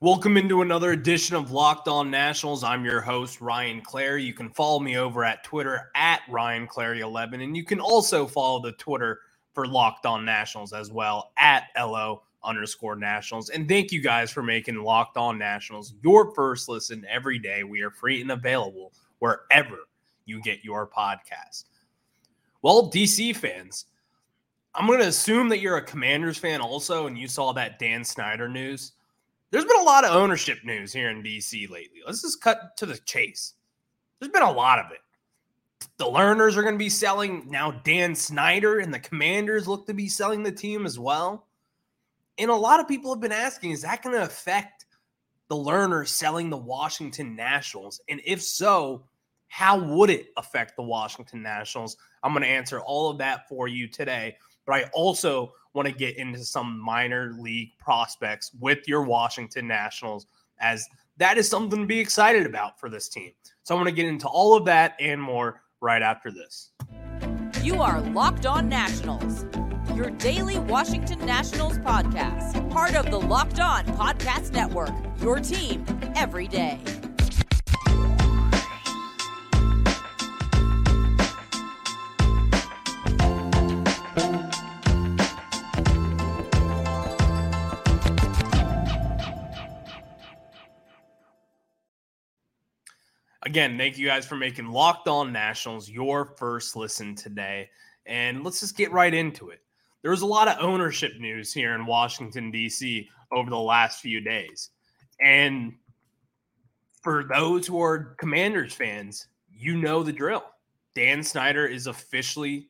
Welcome into another edition of Locked On Nationals. I'm your host, Ryan Clary. You can follow me over at Twitter at Ryan Clary11, and you can also follow the Twitter for Locked On Nationals as well at LO underscore Nationals. And thank you guys for making Locked On Nationals your first listen every day. We are free and available wherever you get your podcast. Well, DC fans, I'm going to assume that you're a Commanders fan also, and you saw that Dan Snyder news there's been a lot of ownership news here in DC lately. Let's just cut to the chase. There's been a lot of it. The Lerners are going to be selling now. Dan Snyder and the Commanders look to be selling the team as well. And a lot of people have been asking, is that going to affect the Lerners selling the Washington Nationals? And if so, how would it affect the Washington Nationals? I'm going to answer all of that for you today. But I also want to get into some minor league prospects with your Washington Nationals, as that is something to be excited about for this team. So I'm going to get into all of that and more right after this. You are Locked On Nationals, your daily Washington Nationals podcast, part of the Locked On Podcast Network, your team every day. Again, thank you guys for making Locked On Nationals your first listen today. And let's just get right into it. There was a lot of ownership news here in Washington, D.C. over the last few days. And for those who are Commanders fans, you know the drill. Dan Snyder is officially,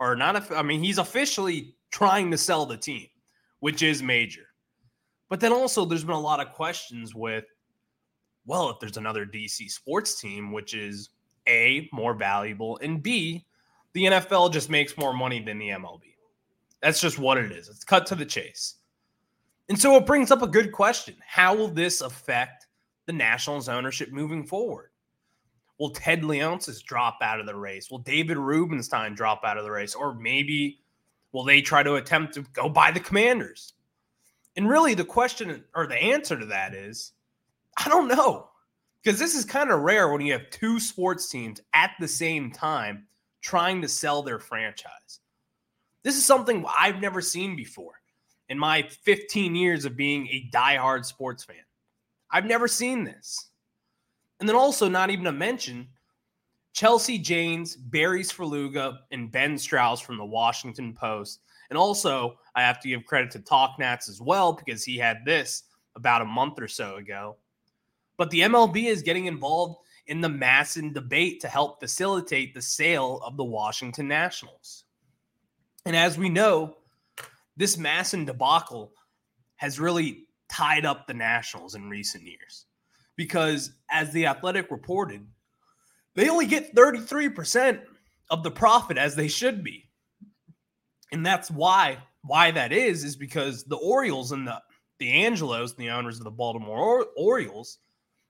or not, I mean, he's officially trying to sell the team, which is major. But then also, there's been a lot of questions with well, if there's another DC sports team, which is A, more valuable, and B, the NFL just makes more money than the MLB. That's just what it is. It's cut to the chase. And so it brings up a good question. How will this affect the Nationals ownership moving forward? Will Ted Leonsis drop out of the race? Will David Rubenstein drop out of the race? Or maybe will they try to attempt to go buy the commanders? And really, the question or the answer to that is I don't know. Because this is kind of rare when you have two sports teams at the same time trying to sell their franchise. This is something I've never seen before in my 15 years of being a diehard sports fan. I've never seen this. And then also, not even to mention, Chelsea Janes, Barry Svrluga, and Ben Strauss from the Washington Post. And also, I have to give credit to TalkNats as well because he had this about a month or so ago. But the MLB is getting involved in the MASN debate to help facilitate the sale of the Washington Nationals. And as we know, this MASN debacle has really tied up the Nationals in recent years because, as the Athletic reported, they only get 33% of the profit as they should be. And that's why why that is is because the Orioles and the the Angelos, the owners of the Baltimore Orioles,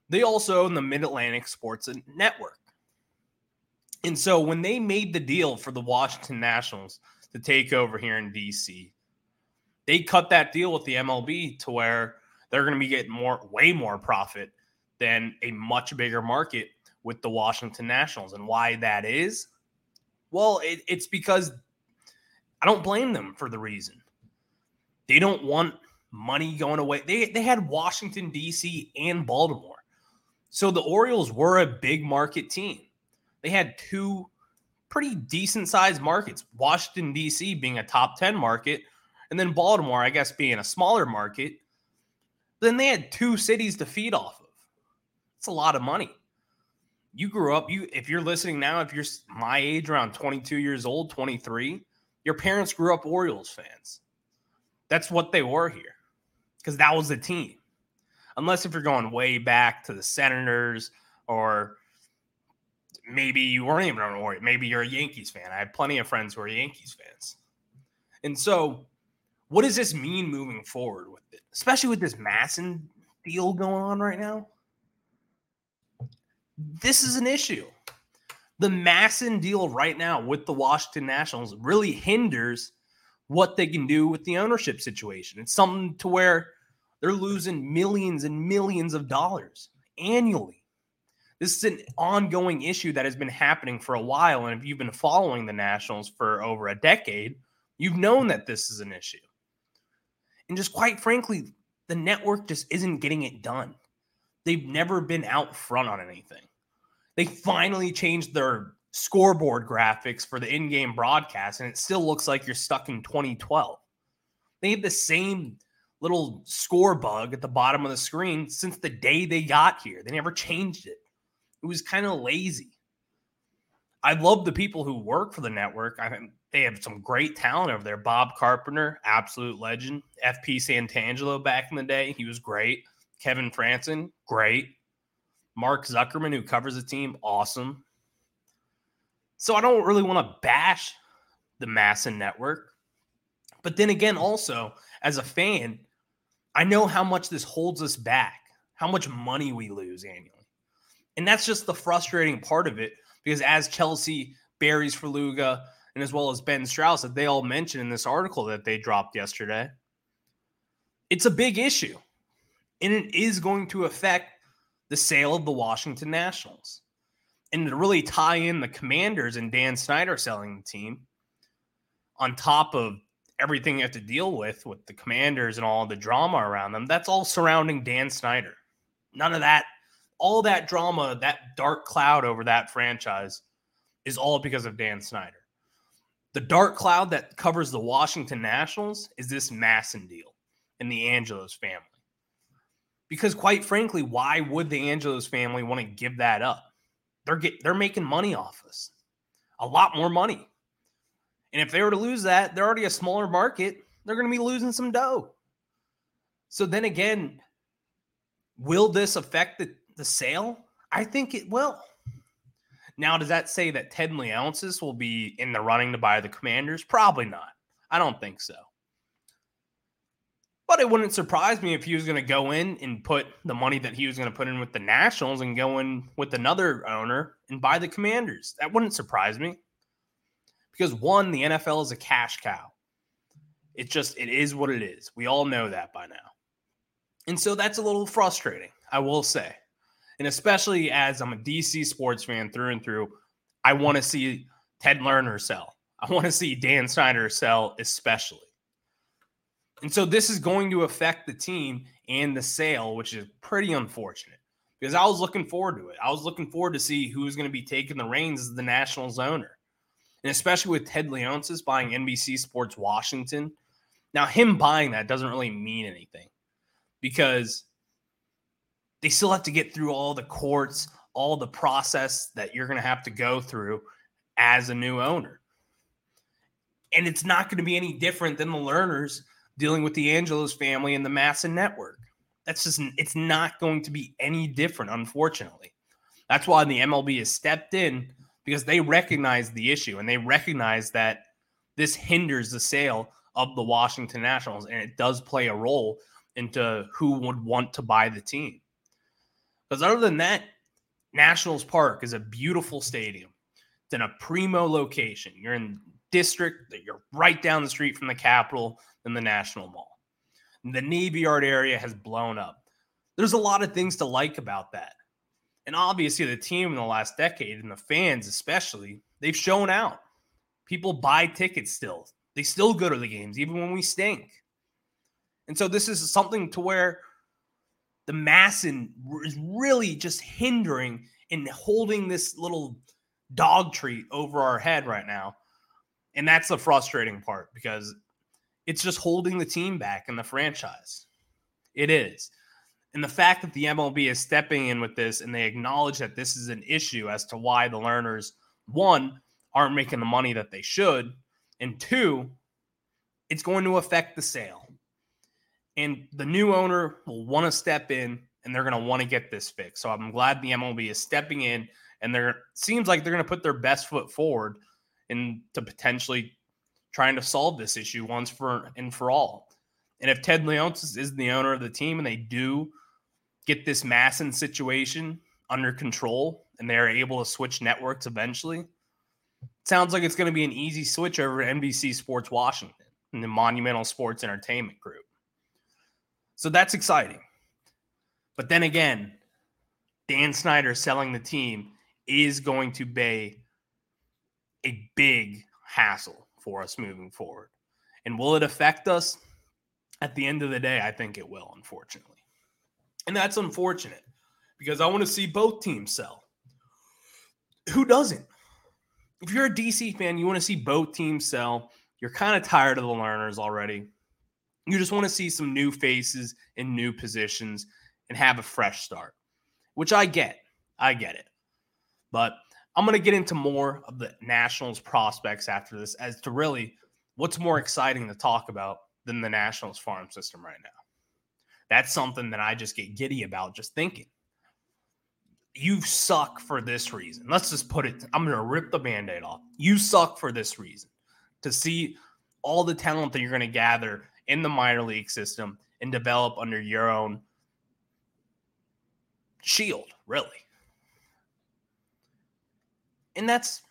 they also own the Mid Atlantic Sports Network. And so when they made the deal for the Washington Nationals to take over here in DC, they cut that deal with the MLB to where they're going to be getting more, way more profit than a much bigger market with the Washington Nationals. And why that is? Well, it, it's because I don't blame them for the reason. They don't want money going away. They, they had Washington, D.C., and Baltimore. So the Orioles were a big market team. They had two pretty decent sized markets, Washington, D.C. being a top 10 market, and then Baltimore, I guess, being a smaller market. Then they had two cities to feed off of. It's a lot of money. You grew up, you if you're listening now, if you're my age, around 22 years old, 23, your parents grew up Orioles fans. That's what they were here because that was the team unless if you're going way back to the Senators or maybe you weren't even an Orioles. Maybe you're a Yankees fan. I have plenty of friends who are Yankees fans. And so, what does this mean moving forward with it, especially with this MASN deal going on right now? This is an issue. The MASN deal right now with the Washington Nationals really hinders what they can do with the ownership situation. It's something to where They're losing millions and millions of dollars annually. This is an ongoing issue that has been happening for a while. And if you've been following the Nationals for over a decade, you've known that this is an issue. And just quite frankly, the network just isn't getting it done. They've never been out front on anything. They finally changed their scoreboard graphics for the in game broadcast, and it still looks like you're stuck in 2012. They have the same little score bug at the bottom of the screen since the day they got here. They never changed it. It was kind of lazy. I love the people who work for the network. I think they have some great talent over there. Bob Carpenter, absolute legend. FP Santangelo back in the day, he was great. Kevin Frandsen, great. Mark Zuckerman, who covers the team, awesome. So I don't really want to bash the MASN network. But then again, also, as a fan, I know how much this holds us back, how much money we lose annually. And that's just the frustrating part of it because as Chelsea, Barry Svrluga, and as well as Ben Strauss, that they all mentioned in this article that they dropped yesterday, it's a big issue. And it is going to affect the sale of the Washington Nationals. And to really tie in the commanders and Dan Snyder selling the team on top of everything you have to deal with with the commanders and all the drama around them, that's all surrounding Dan Snyder. None of that, all that drama, that dark cloud over that franchise is all because of Dan Snyder. The dark cloud that covers the Washington Nationals is this MASN deal and the Angelos family. Because quite frankly, why would the Angelos family want to give that up? They're get, they're making money off us. A lot more money. And if they were to lose that, they're already a smaller market. They're going to be losing some dough. So then again, will this affect the, the sale? I think it will. Now, does that say that Ted Leonsis will be in the running to buy the commanders? Probably not. I don't think so. But it wouldn't surprise me if he was going to go in and put the money that he was going to put in with the Nationals and go in with another owner and buy the Commanders. That wouldn't surprise me. Because one, the NFL is a cash cow. It just it is what it is. We all know that by now. And so that's a little frustrating, I will say. And especially as I'm a DC sports fan through and through, I want to see Ted Lerner sell. I want to see Dan Snyder sell, especially. And so this is going to affect the team and the sale, which is pretty unfortunate because I was looking forward to it. I was looking forward to see who's going to be taking the reins as the Nationals owner. And especially with Ted Leonsis buying NBC Sports Washington. Now, him buying that doesn't really mean anything because they still have to get through all the courts, all the process that you're going to have to go through as a new owner. And it's not going to be any different than the Lerners dealing with the Angelos family and the MASN network. That's just, it's not going to be any different, unfortunately. That's why the MLB has stepped in because they recognize the issue and they recognize that this hinders the sale of the Washington Nationals and it does play a role into who would want to buy the team. Because other than that, Nationals Park is a beautiful stadium. It's in a primo location. You're in district that you're right down the street from the Capitol and the National Mall. The Navy Yard area has blown up. There's a lot of things to like about that. And obviously, the team in the last decade and the fans, especially, they've shown out. People buy tickets still. They still go to the games, even when we stink. And so, this is something to where the MASN is really just hindering and holding this little dog treat over our head right now. And that's the frustrating part because it's just holding the team back in the franchise. It is. And the fact that the MLB is stepping in with this and they acknowledge that this is an issue as to why the Lerners, one, aren't making the money that they should, and two, it's going to affect the sale. And the new owner will want to step in and they're going to want to get this fixed. So I'm glad the MLB is stepping in and they're seems like they're going to put their best foot forward into potentially trying to solve this issue once for and for all. And if Ted Leonsis is the owner of the team and they do get this MASN situation under control and they're able to switch networks eventually, sounds like it's going to be an easy switch over to NBC Sports Washington and the Monumental Sports Entertainment Group. So that's exciting. But then again, Dan Snyder selling the team is going to be a big hassle for us moving forward. And will it affect us? At the end of the day, I think it will, unfortunately. And that's unfortunate because I want to see both teams sell. Who doesn't? If you're a DC fan, you want to see both teams sell. You're kind of tired of the Lerners already. You just want to see some new faces in new positions and have a fresh start, which I get. I get it. But I'm going to get into more of the Nationals prospects after this as to really what's more exciting to talk about than the Nationals farm system right now. That's something that I just get giddy about just thinking. You suck for this reason. Let's just put it, I'm going to rip the band aid off. You suck for this reason to see all the talent that you're going to gather in the minor league system and develop under your own shield, really. And that's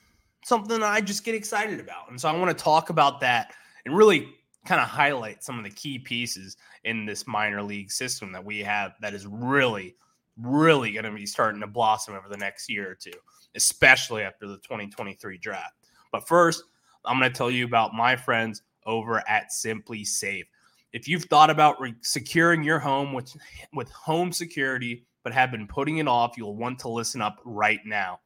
something that I just get excited about. And so I want to talk about that and really kind of highlight some of the key pieces in this minor league system that we have that is really, really going to be starting to blossom over the next year or two, especially after the 2023 draft. But first, I'm going to tell you about my friends over at SimpliSafe. If you've thought about re- securing your home with, with home security, but have been putting it off, you'll want to listen up right now.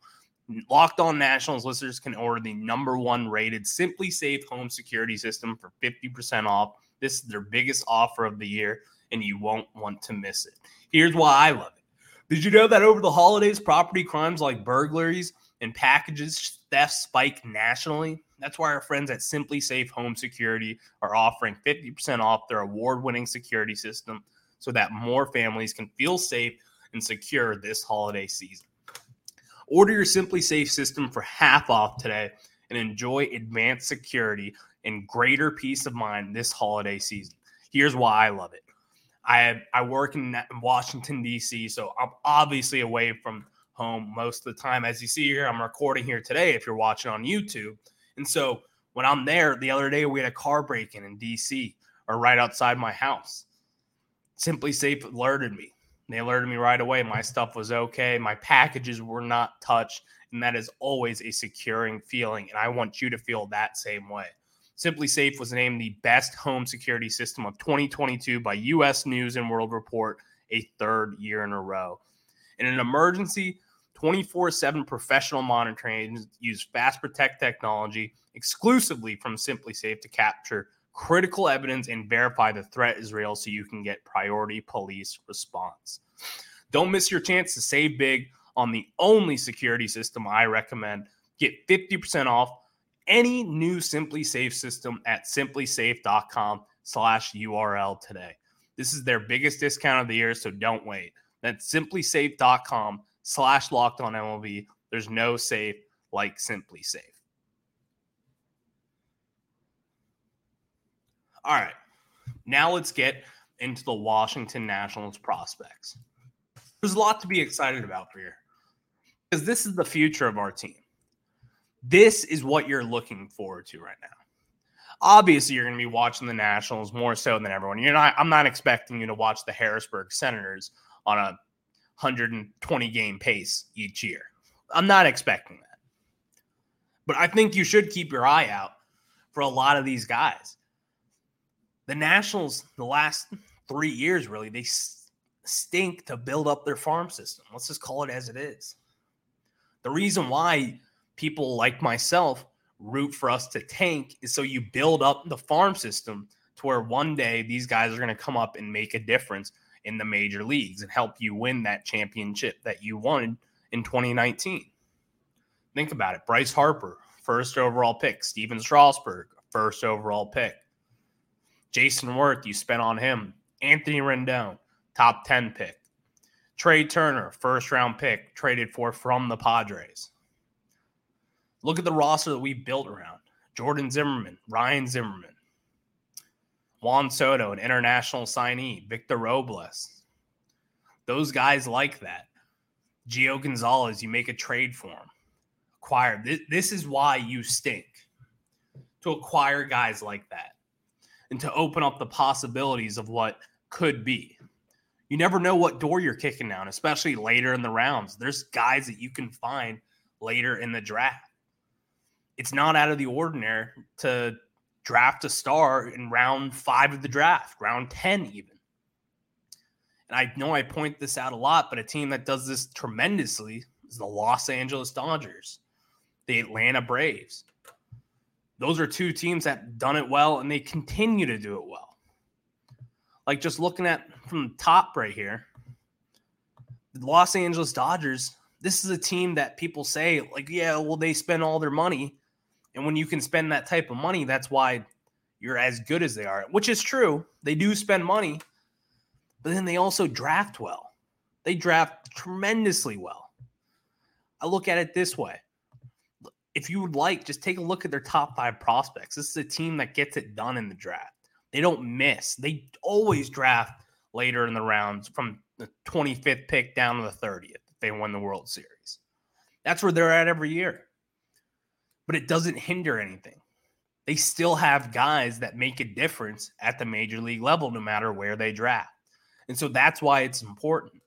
Locked On Nationals listeners can order the number one rated SimpliSafe home security system for 50% off. This is their biggest offer of the year, and you won't want to miss it. Here's why I love it. Did you know that over the holidays, property crimes like burglaries and packages theft spike nationally? That's why our friends at SimpliSafe Home Security are offering 50% off their award winning security system so that more families can feel safe and secure this holiday season. Order your SimpliSafe system for half off today and enjoy advanced security and greater peace of mind this holiday season. Here's why I love it. I I work in Washington D.C., so I'm obviously away from home most of the time. As you see here, I'm recording here today. If you're watching on YouTube, and so when I'm there, the other day we had a car break in in D.C. or right outside my house. SimpliSafe alerted me. They alerted me right away. My mm-hmm. stuff was okay. My packages were not touched. And that is always a securing feeling. And I want you to feel that same way. SimpliSafe was named the best home security system of 2022 by US News and World Report, a third year in a row. In an emergency, 24 7 professional monitoring use Fast Protect technology exclusively from SimpliSafe to capture critical evidence and verify the threat is real so you can get priority police response. Don't miss your chance to save big on the only security system I recommend. Get 50% off any new SimpliSafe system at simplisafe.com slash URL today. This is their biggest discount of the year, so don't wait. That's simplisafe.com slash locked on MLB. There's no safe like SimpliSafe. All right. Now let's get into the Washington Nationals prospects. There's a lot to be excited about for here because this is the future of our team. This is what you're looking forward to right now. Obviously, you're going to be watching the Nationals more so than everyone. You're not. I'm not expecting you to watch the Harrisburg Senators on a 120 game pace each year. I'm not expecting that. But I think you should keep your eye out for a lot of these guys the Nationals, the last three years, really, they stink to build up their farm system. Let's just call it as it is. The reason why people like myself root for us to tank is so you build up the farm system to where one day these guys are going to come up and make a difference in the major leagues and help you win that championship that you won in 2019. Think about it. Bryce Harper, first overall pick. Stephen Strasburg, first overall pick. Jayson Werth, you spent on him. Anthony Rendon, top 10 pick. Trea Turner, first round pick, traded for from the Padres. Look at the roster that we built around Jordan Zimmermann, Ryan Zimmerman, Juan Soto, an international signee, Victor Robles. Those guys like that. Gio Gonzalez, you make a trade for him. Acquire. This, this is why you stink to acquire guys like that and to open up the possibilities of what could be. You never know what door you're kicking down, especially later in the rounds. There's guys that you can find later in the draft. It's not out of the ordinary to draft a star in round five of the draft, round 10 even. And I know I point this out a lot, but a team that does this tremendously is the Los Angeles Dodgers, the Atlanta Braves. Those are two teams that done it well and they continue to do it well. Like just looking at from the top right here, the Los Angeles Dodgers, this is a team that people say, like, yeah, well, they spend all their money. And when you can spend that type of money, that's why you're as good as they are, which is true. They do spend money, but then they also draft well. They draft tremendously well. I look at it this way. If you would like, just take a look at their top five prospects. This is a team that gets it done in the draft. They don't miss. They always draft later in the rounds from the 25th pick down to the 30th if they win the World Series. That's where they're at every year. But it doesn't hinder anything. They still have guys that make a difference at the major league level no matter where they draft. And so that's why it's important.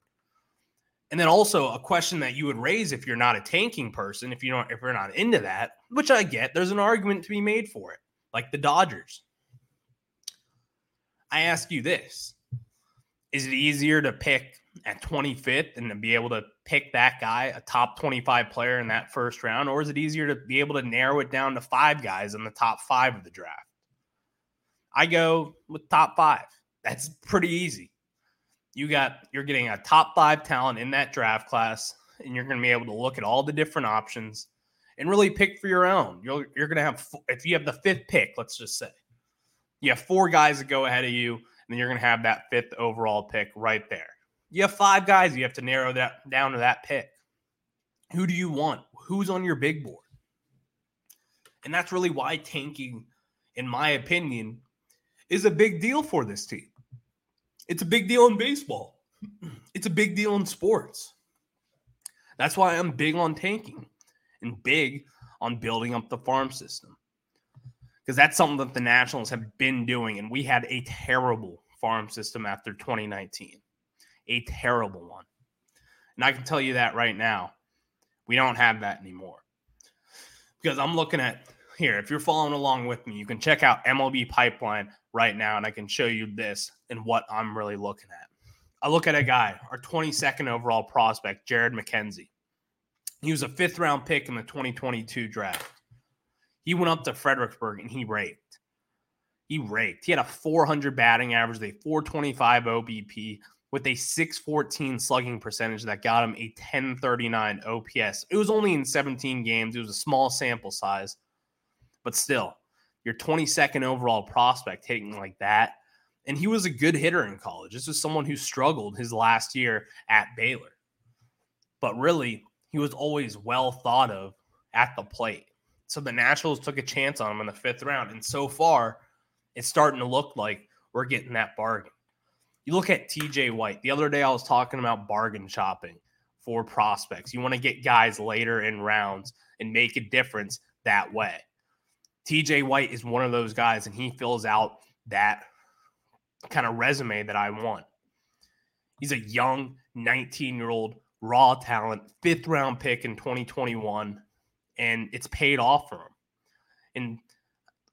And then also a question that you would raise if you're not a tanking person, if you don't if you're not into that, which I get, there's an argument to be made for it, like the Dodgers. I ask you this. Is it easier to pick at 25th and to be able to pick that guy, a top 25 player in that first round, or is it easier to be able to narrow it down to five guys in the top five of the draft? I go with top five. That's pretty easy you got you're getting a top five talent in that draft class, and you're going to be able to look at all the different options and really pick for your own. You're you're going to have if you have the fifth pick, let's just say you have four guys that go ahead of you, and then you're going to have that fifth overall pick right there. You have five guys. You have to narrow that down to that pick. Who do you want? Who's on your big board? And that's really why tanking, in my opinion, is a big deal for this team. It's a big deal in baseball. It's a big deal in sports. That's why I'm big on tanking and big on building up the farm system. Because that's something that the Nationals have been doing. And we had a terrible farm system after 2019, a terrible one. And I can tell you that right now, we don't have that anymore. Because I'm looking at here, if you're following along with me, you can check out MLB Pipeline right now, and I can show you this and what I'm really looking at. I look at a guy, our 22nd overall prospect, Jared McKenzie. He was a fifth round pick in the 2022 draft. He went up to Fredericksburg and he raked. He raked. He had a 400 batting average, a 425 OBP with a 614 slugging percentage that got him a 1039 OPS. It was only in 17 games, it was a small sample size, but still, your 22nd overall prospect hitting like that. And he was a good hitter in college. This was someone who struggled his last year at Baylor. But really, he was always well thought of at the plate. So the Nationals took a chance on him in the fifth round. And so far, it's starting to look like we're getting that bargain. You look at TJ White. The other day, I was talking about bargain shopping for prospects. You want to get guys later in rounds and make a difference that way. TJ White is one of those guys, and he fills out that kind of resume that I want. He's a young 19 year old raw talent, fifth round pick in 2021, and it's paid off for him. In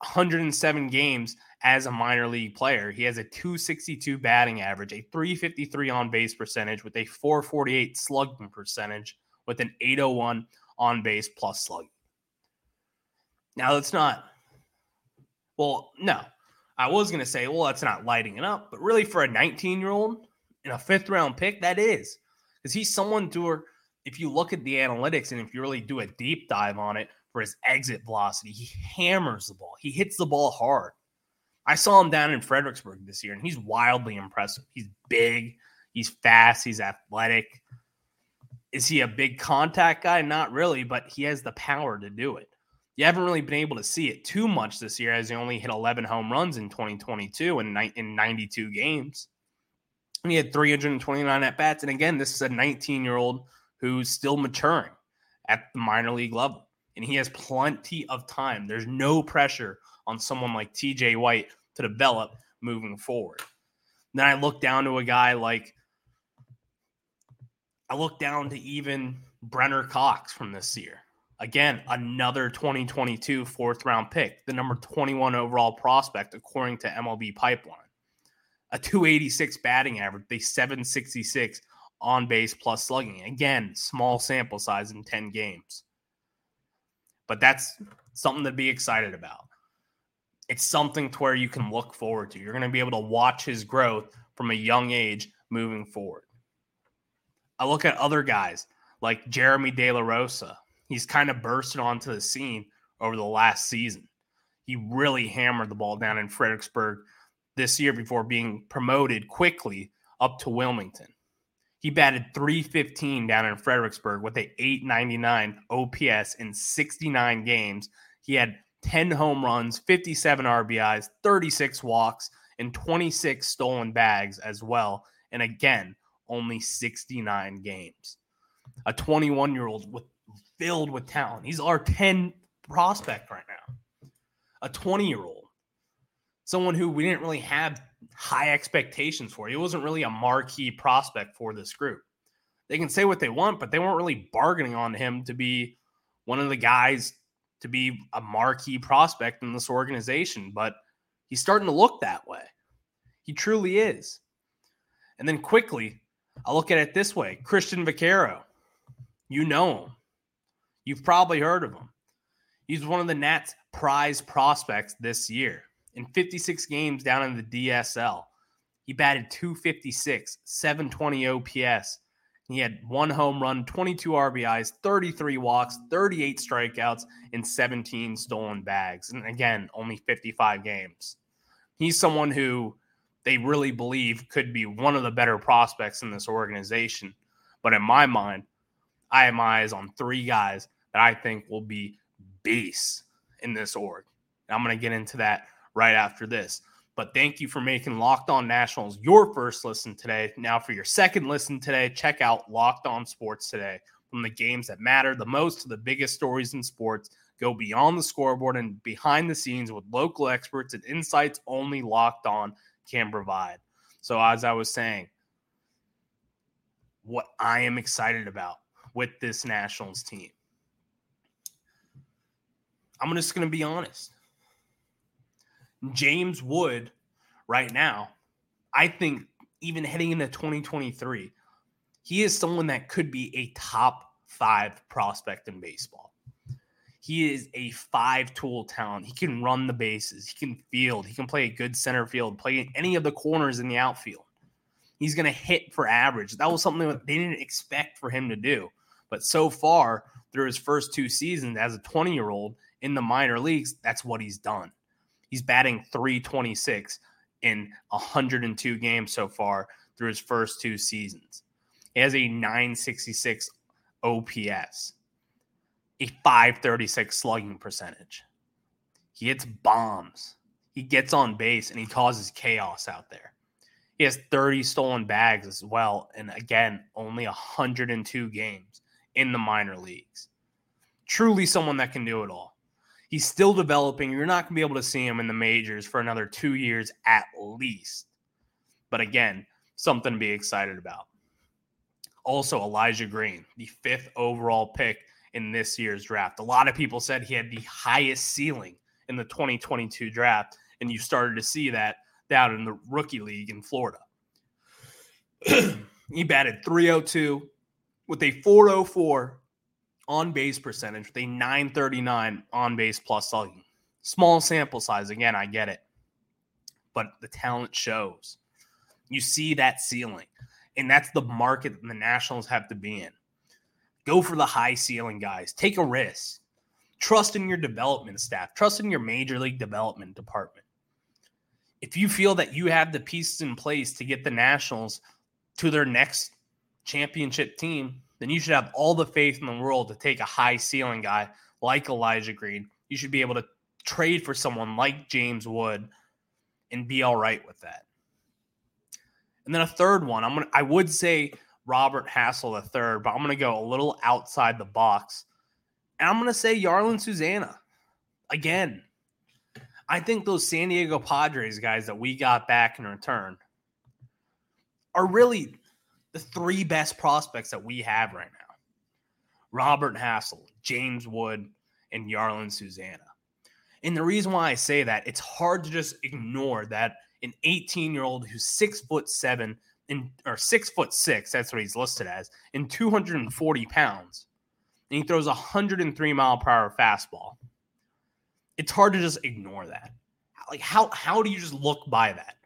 107 games as a minor league player, he has a 262 batting average, a 353 on base percentage with a 448 slugging percentage with an 801 on base plus slugging. Now, it's not, well, no. I was going to say, well, that's not lighting it up, but really for a 19 year old in a fifth round pick, that is. Because he's someone to, if you look at the analytics and if you really do a deep dive on it for his exit velocity, he hammers the ball, he hits the ball hard. I saw him down in Fredericksburg this year, and he's wildly impressive. He's big, he's fast, he's athletic. Is he a big contact guy? Not really, but he has the power to do it you haven't really been able to see it too much this year as he only hit 11 home runs in 2022 and in 92 games. And he had 329 at bats. And again, this is a 19 year old who's still maturing at the minor league level. And he has plenty of time. There's no pressure on someone like TJ White to develop moving forward. Then I look down to a guy like I look down to even Brenner Cox from this year. Again, another 2022 fourth round pick, the number 21 overall prospect, according to MLB Pipeline. A 286 batting average, a 766 on base plus slugging. Again, small sample size in 10 games. But that's something to be excited about. It's something to where you can look forward to. You're going to be able to watch his growth from a young age moving forward. I look at other guys like Jeremy De La Rosa, he's kind of bursted onto the scene over the last season. He really hammered the ball down in Fredericksburg this year before being promoted quickly up to Wilmington. He batted 315 down in Fredericksburg with a 899 OPS in 69 games. He had 10 home runs, 57 RBIs, 36 walks, and 26 stolen bags as well. And again, only 69 games. A 21 year old with filled with talent. He's our 10 prospect right now. A 20 year old, someone who we didn't really have high expectations for. He wasn't really a marquee prospect for this group. They can say what they want, but they weren't really bargaining on him to be one of the guys to be a marquee prospect in this organization. But he's starting to look that way. He truly is. And then quickly, I look at it this way Cristhian Vaquero, you know him. You've probably heard of him. He's one of the Nats' prize prospects this year. In 56 games down in the DSL, he batted 256, 720 OPS. He had one home run, 22 RBIs, 33 walks, 38 strikeouts, and 17 stolen bags. And again, only 55 games. He's someone who they really believe could be one of the better prospects in this organization. But in my mind, I have my eyes on three guys that I think will be beasts in this org. And I'm going to get into that right after this. But thank you for making Locked On Nationals your first listen today. Now, for your second listen today, check out Locked On Sports today. From the games that matter the most to the biggest stories in sports, go beyond the scoreboard and behind the scenes with local experts and insights only Locked On can provide. So, as I was saying, what I am excited about with this Nationals team. I'm just going to be honest. James Wood, right now, I think even heading into 2023, he is someone that could be a top five prospect in baseball. He is a five tool talent. He can run the bases, he can field, he can play a good center field, play any of the corners in the outfield. He's going to hit for average. That was something that they didn't expect for him to do. But so far, through his first two seasons as a 20 year old in the minor leagues, that's what he's done. He's batting 326 in 102 games so far through his first two seasons. He has a 966 OPS, a 536 slugging percentage. He hits bombs. He gets on base and he causes chaos out there. He has 30 stolen bags as well. And again, only 102 games in the minor leagues. Truly someone that can do it all. He's still developing. You're not going to be able to see him in the majors for another two years at least. But again, something to be excited about. Also, Elijah Green, the fifth overall pick in this year's draft. A lot of people said he had the highest ceiling in the 2022 draft, and you started to see that down in the rookie league in Florida. he batted 302 with a 404 on base percentage with a 939 on base plus slugging. Small sample size. Again, I get it. But the talent shows. You see that ceiling. And that's the market that the Nationals have to be in. Go for the high ceiling guys. Take a risk. Trust in your development staff. Trust in your major league development department. If you feel that you have the pieces in place to get the Nationals to their next championship team, then you should have all the faith in the world to take a high ceiling guy like Elijah Green. You should be able to trade for someone like James Wood and be all right with that. And then a third one, I'm gonna I would say Robert Hassell the third, but I'm gonna go a little outside the box. And I'm gonna say Jarlin Susana. Again, I think those San Diego Padres guys that we got back in return are really the three best prospects that we have right now Robert Hassell, James Wood, and Jarlin Susana. And the reason why I say that, it's hard to just ignore that an 18 year old who's six foot seven in, or six foot six, that's what he's listed as, in 240 pounds, and he throws a 103 mile per hour fastball. It's hard to just ignore that. Like how how do you just look by that?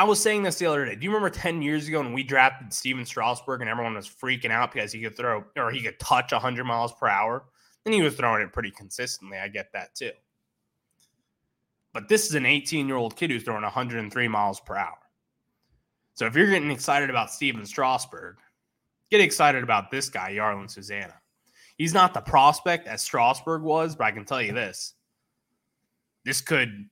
I was saying this the other day. Do you remember 10 years ago when we drafted Stephen Strasburg and everyone was freaking out because he could throw or he could touch 100 miles per hour? And he was throwing it pretty consistently. I get that too. But this is an 18 year old kid who's throwing 103 miles per hour. So if you're getting excited about Stephen Strasburg, get excited about this guy, Jarlin Susana. He's not the prospect as Strasburg was, but I can tell you this this could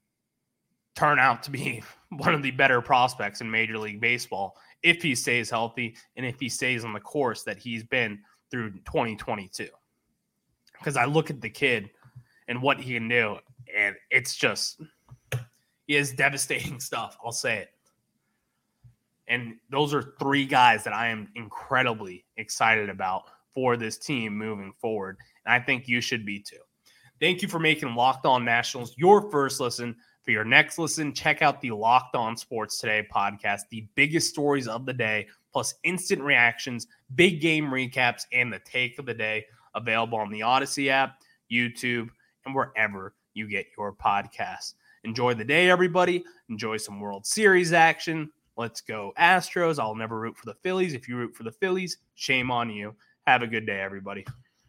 turn out to be one of the better prospects in Major League Baseball if he stays healthy and if he stays on the course that he's been through 2022. Because I look at the kid and what he can do, and it's just, he has devastating stuff. I'll say it. And those are three guys that I am incredibly excited about for this team moving forward. And I think you should be too. Thank you for making Locked On Nationals your first listen. For your next listen, check out the Locked On Sports Today podcast, the biggest stories of the day, plus instant reactions, big game recaps, and the take of the day available on the Audacy app, YouTube, and wherever you get your podcasts. Enjoy the day, everybody. Enjoy some World Series action. Let's go, Astros. I'll never root for the Phillies. If you root for the Phillies, shame on you. Have a good day, everybody.